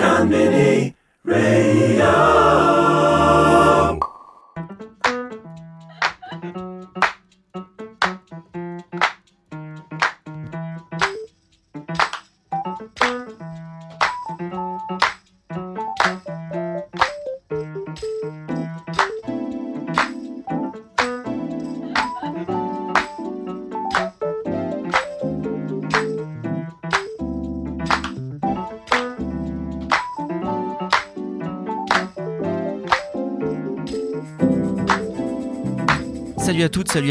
Conbini Radio.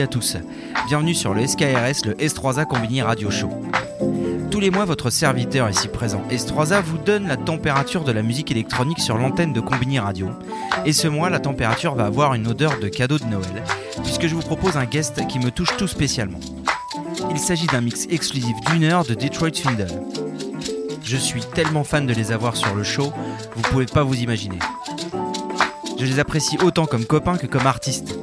À tous. Bienvenue sur le SKRS, le S3A Combini Radio Show. Tous les mois, votre serviteur ici présent S3A vous donne la température de la musique électronique sur l'antenne de Combini Radio. Et ce mois, la température va avoir une odeur de cadeau de Noël, puisque je vous propose un guest qui me touche tout spécialement. Il s'agit d'un mix exclusif d'une heure de Detroit Swindle. Je suis tellement fan de les avoir sur le show, vous pouvez pas vous imaginer. Je les apprécie autant comme copains que comme artistes.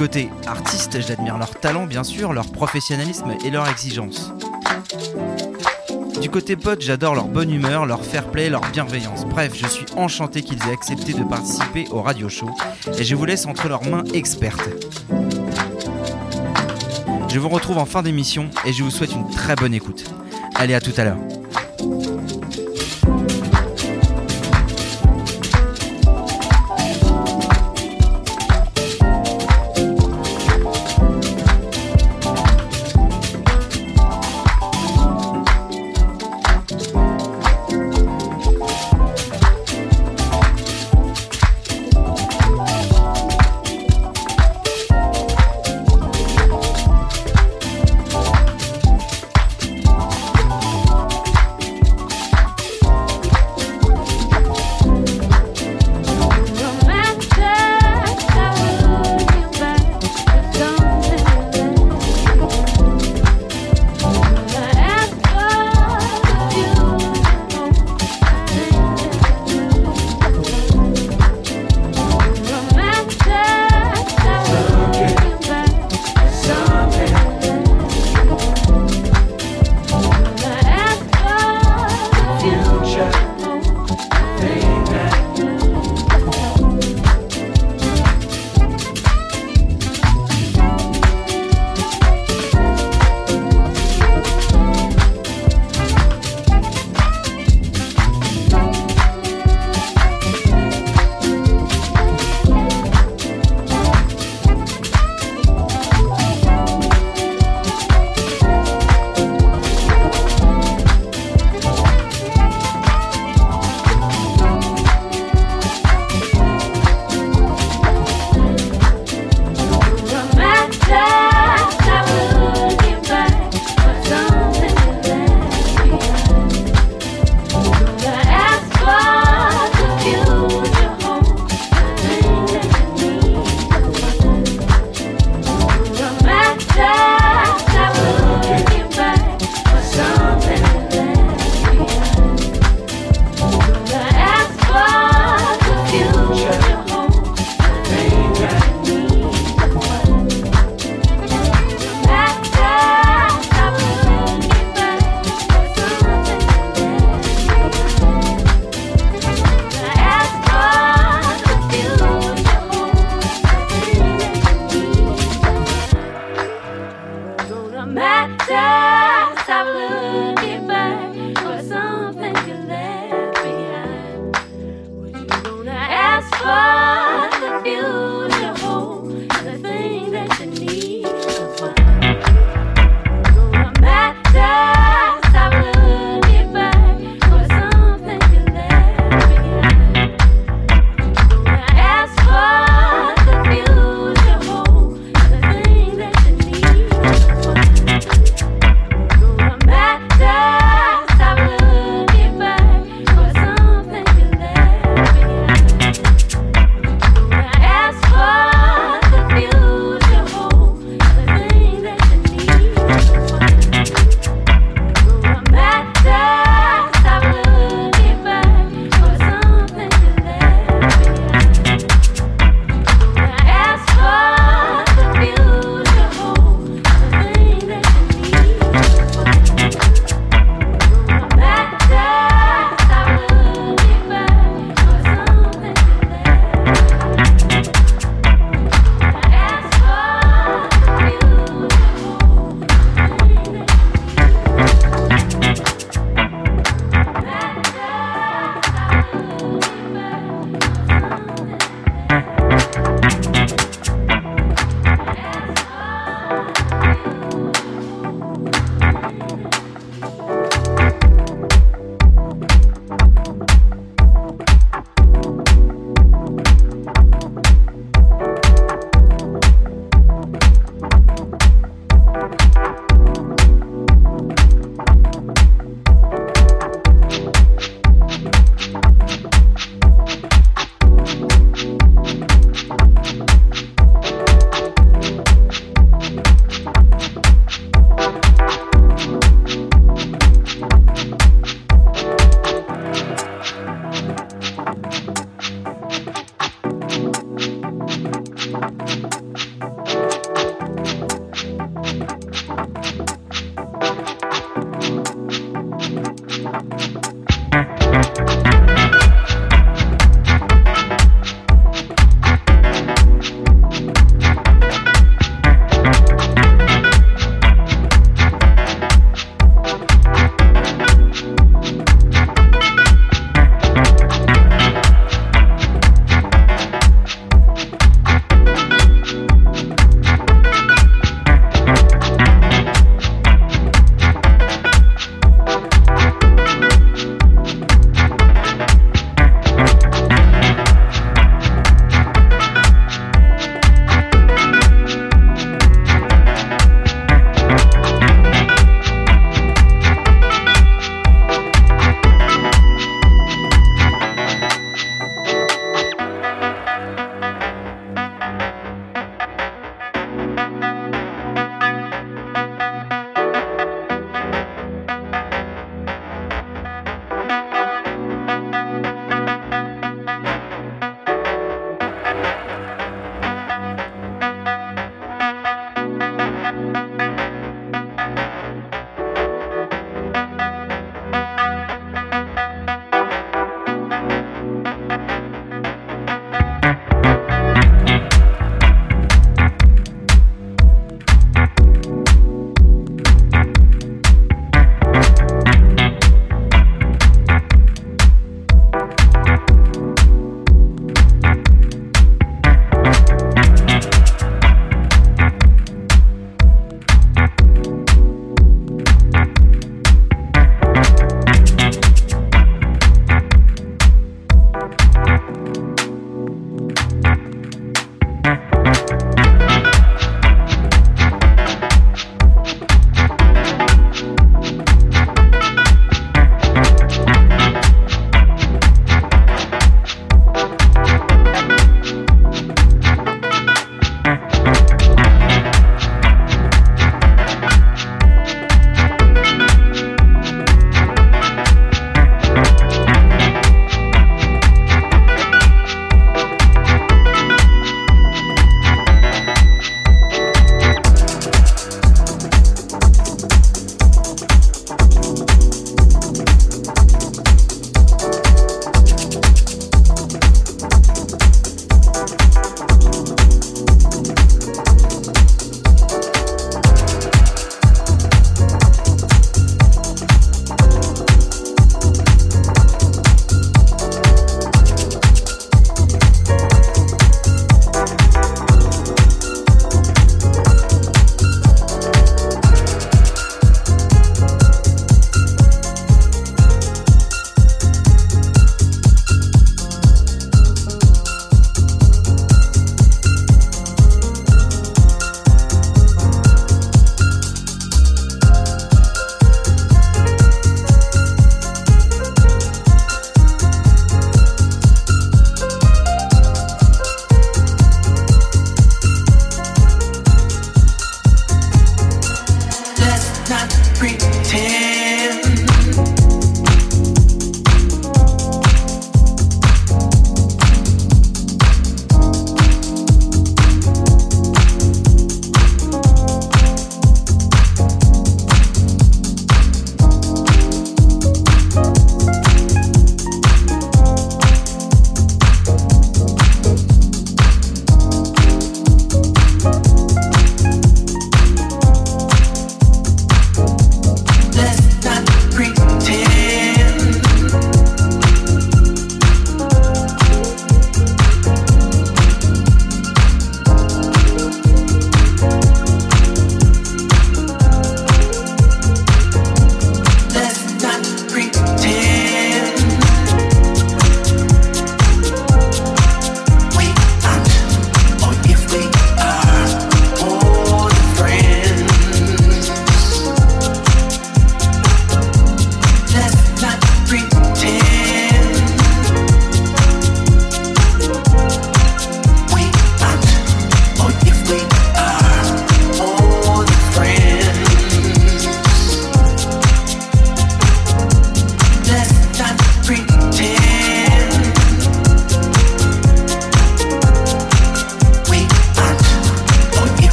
Du côté artiste, j'admire leur talent bien sûr, leur professionnalisme et leur exigence. Du côté pote, j'adore leur bonne humeur, leur fair play, leur bienveillance. Bref, je suis enchanté qu'ils aient accepté de participer au radio show et je vous laisse entre leurs mains expertes. Je vous retrouve en fin d'émission et je vous souhaite une très bonne écoute. Allez, à tout à l'heure.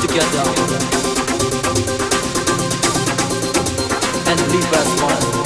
together and leave us one.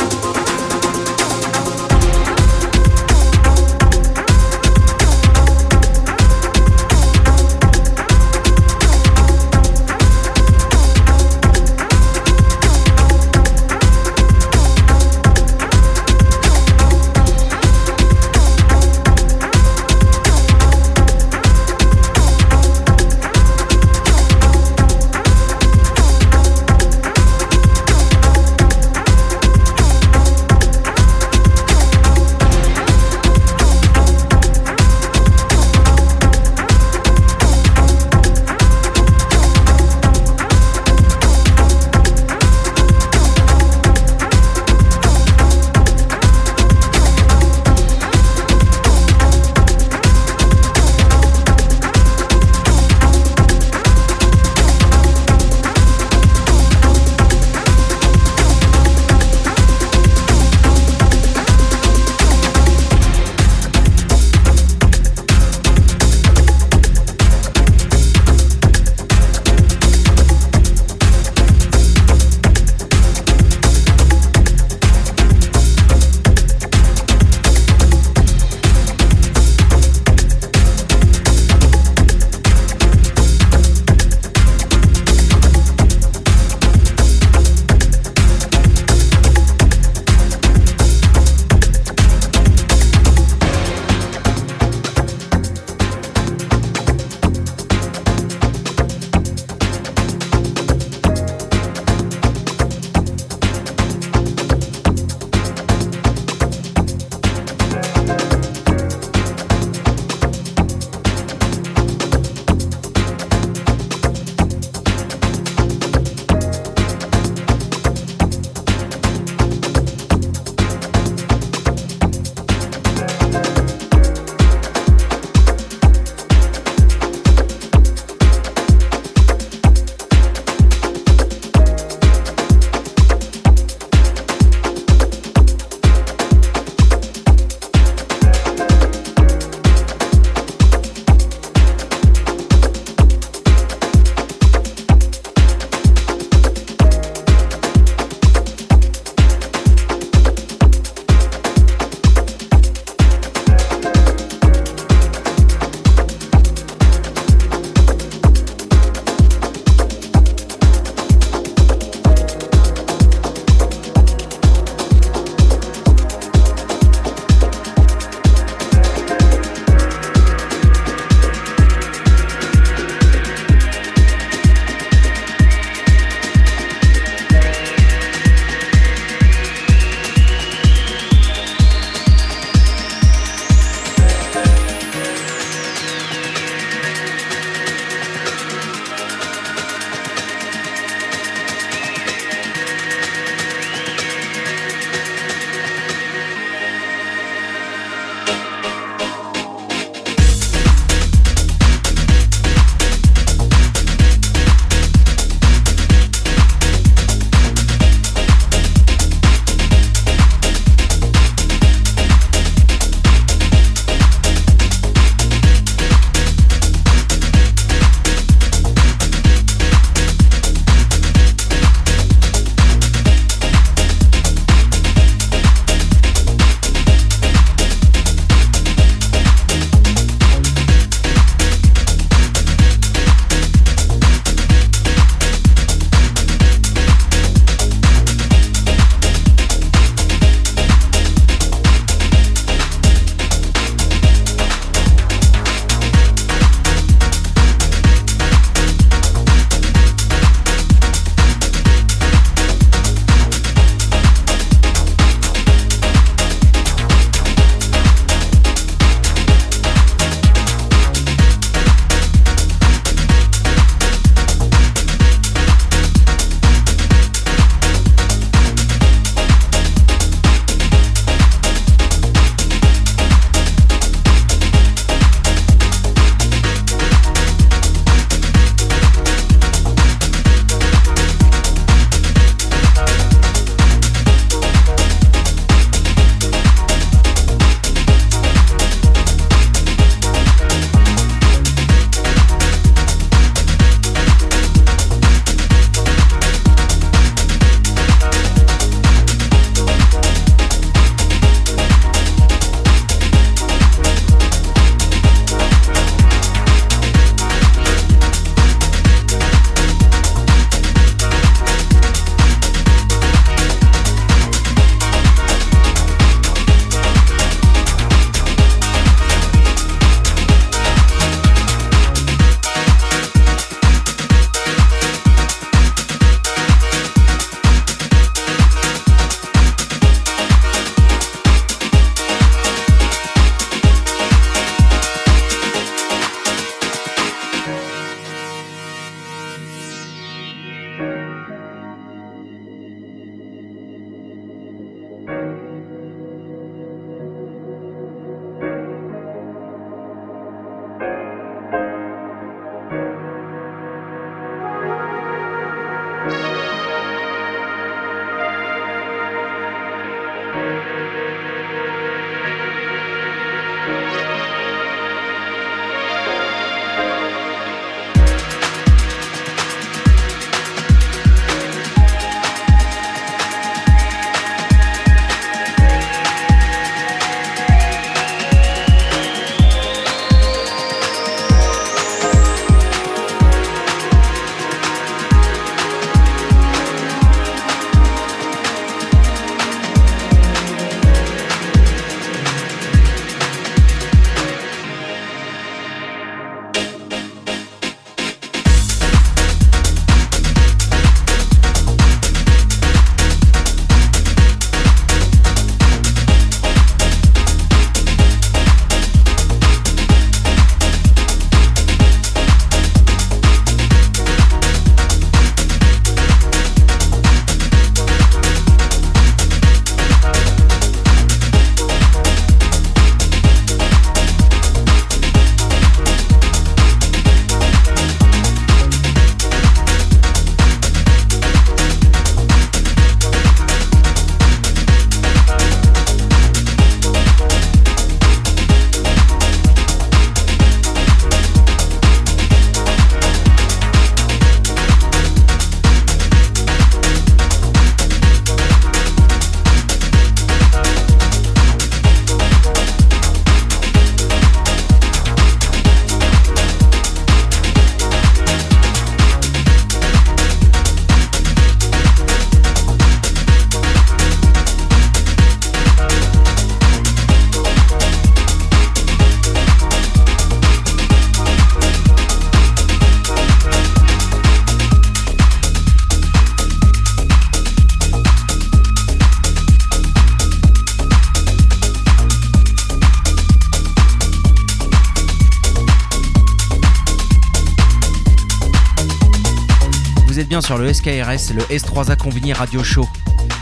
Sur le SKRS, le S3A Combini Radio Show.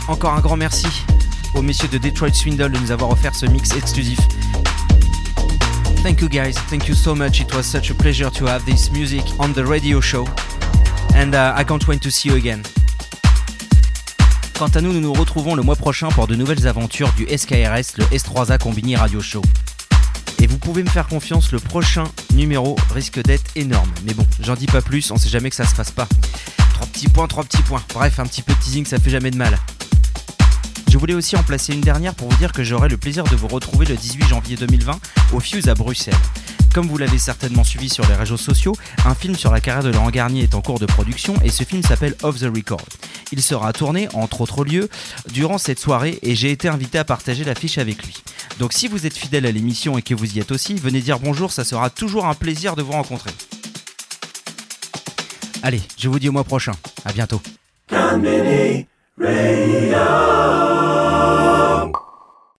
Encore un grand merci aux messieurs de Detroit Swindle de nous avoir offert ce mix exclusif. Thank you guys, thank you so much. It was such a pleasure to have this music on the radio show. And uh, I can't wait to see you again. Quant à nous, nous nous retrouvons le mois prochain pour de nouvelles aventures du SKRS, le S3A Combini Radio Show. Et vous pouvez me faire confiance, le prochain numéro risque d'être énorme. Mais bon, j'en dis pas plus, on sait jamais que ça se fasse pas. Trois petits points, trois petits points. Bref, un petit peu de teasing, ça fait jamais de mal. Je voulais aussi en placer une dernière pour vous dire que j'aurai le plaisir de vous retrouver le 18 janvier 2020 au Fuse à Bruxelles. Comme vous l'avez certainement suivi sur les réseaux sociaux, un film sur la carrière de Laurent Garnier est en cours de production et ce film s'appelle Off the Record. Il sera tourné, entre autres lieux, durant cette soirée et j'ai été invité à partager l'affiche avec lui. Donc si vous êtes fidèle à l'émission et que vous y êtes aussi, venez dire bonjour, ça sera toujours un plaisir de vous rencontrer. Allez, je vous dis au mois prochain. À bientôt.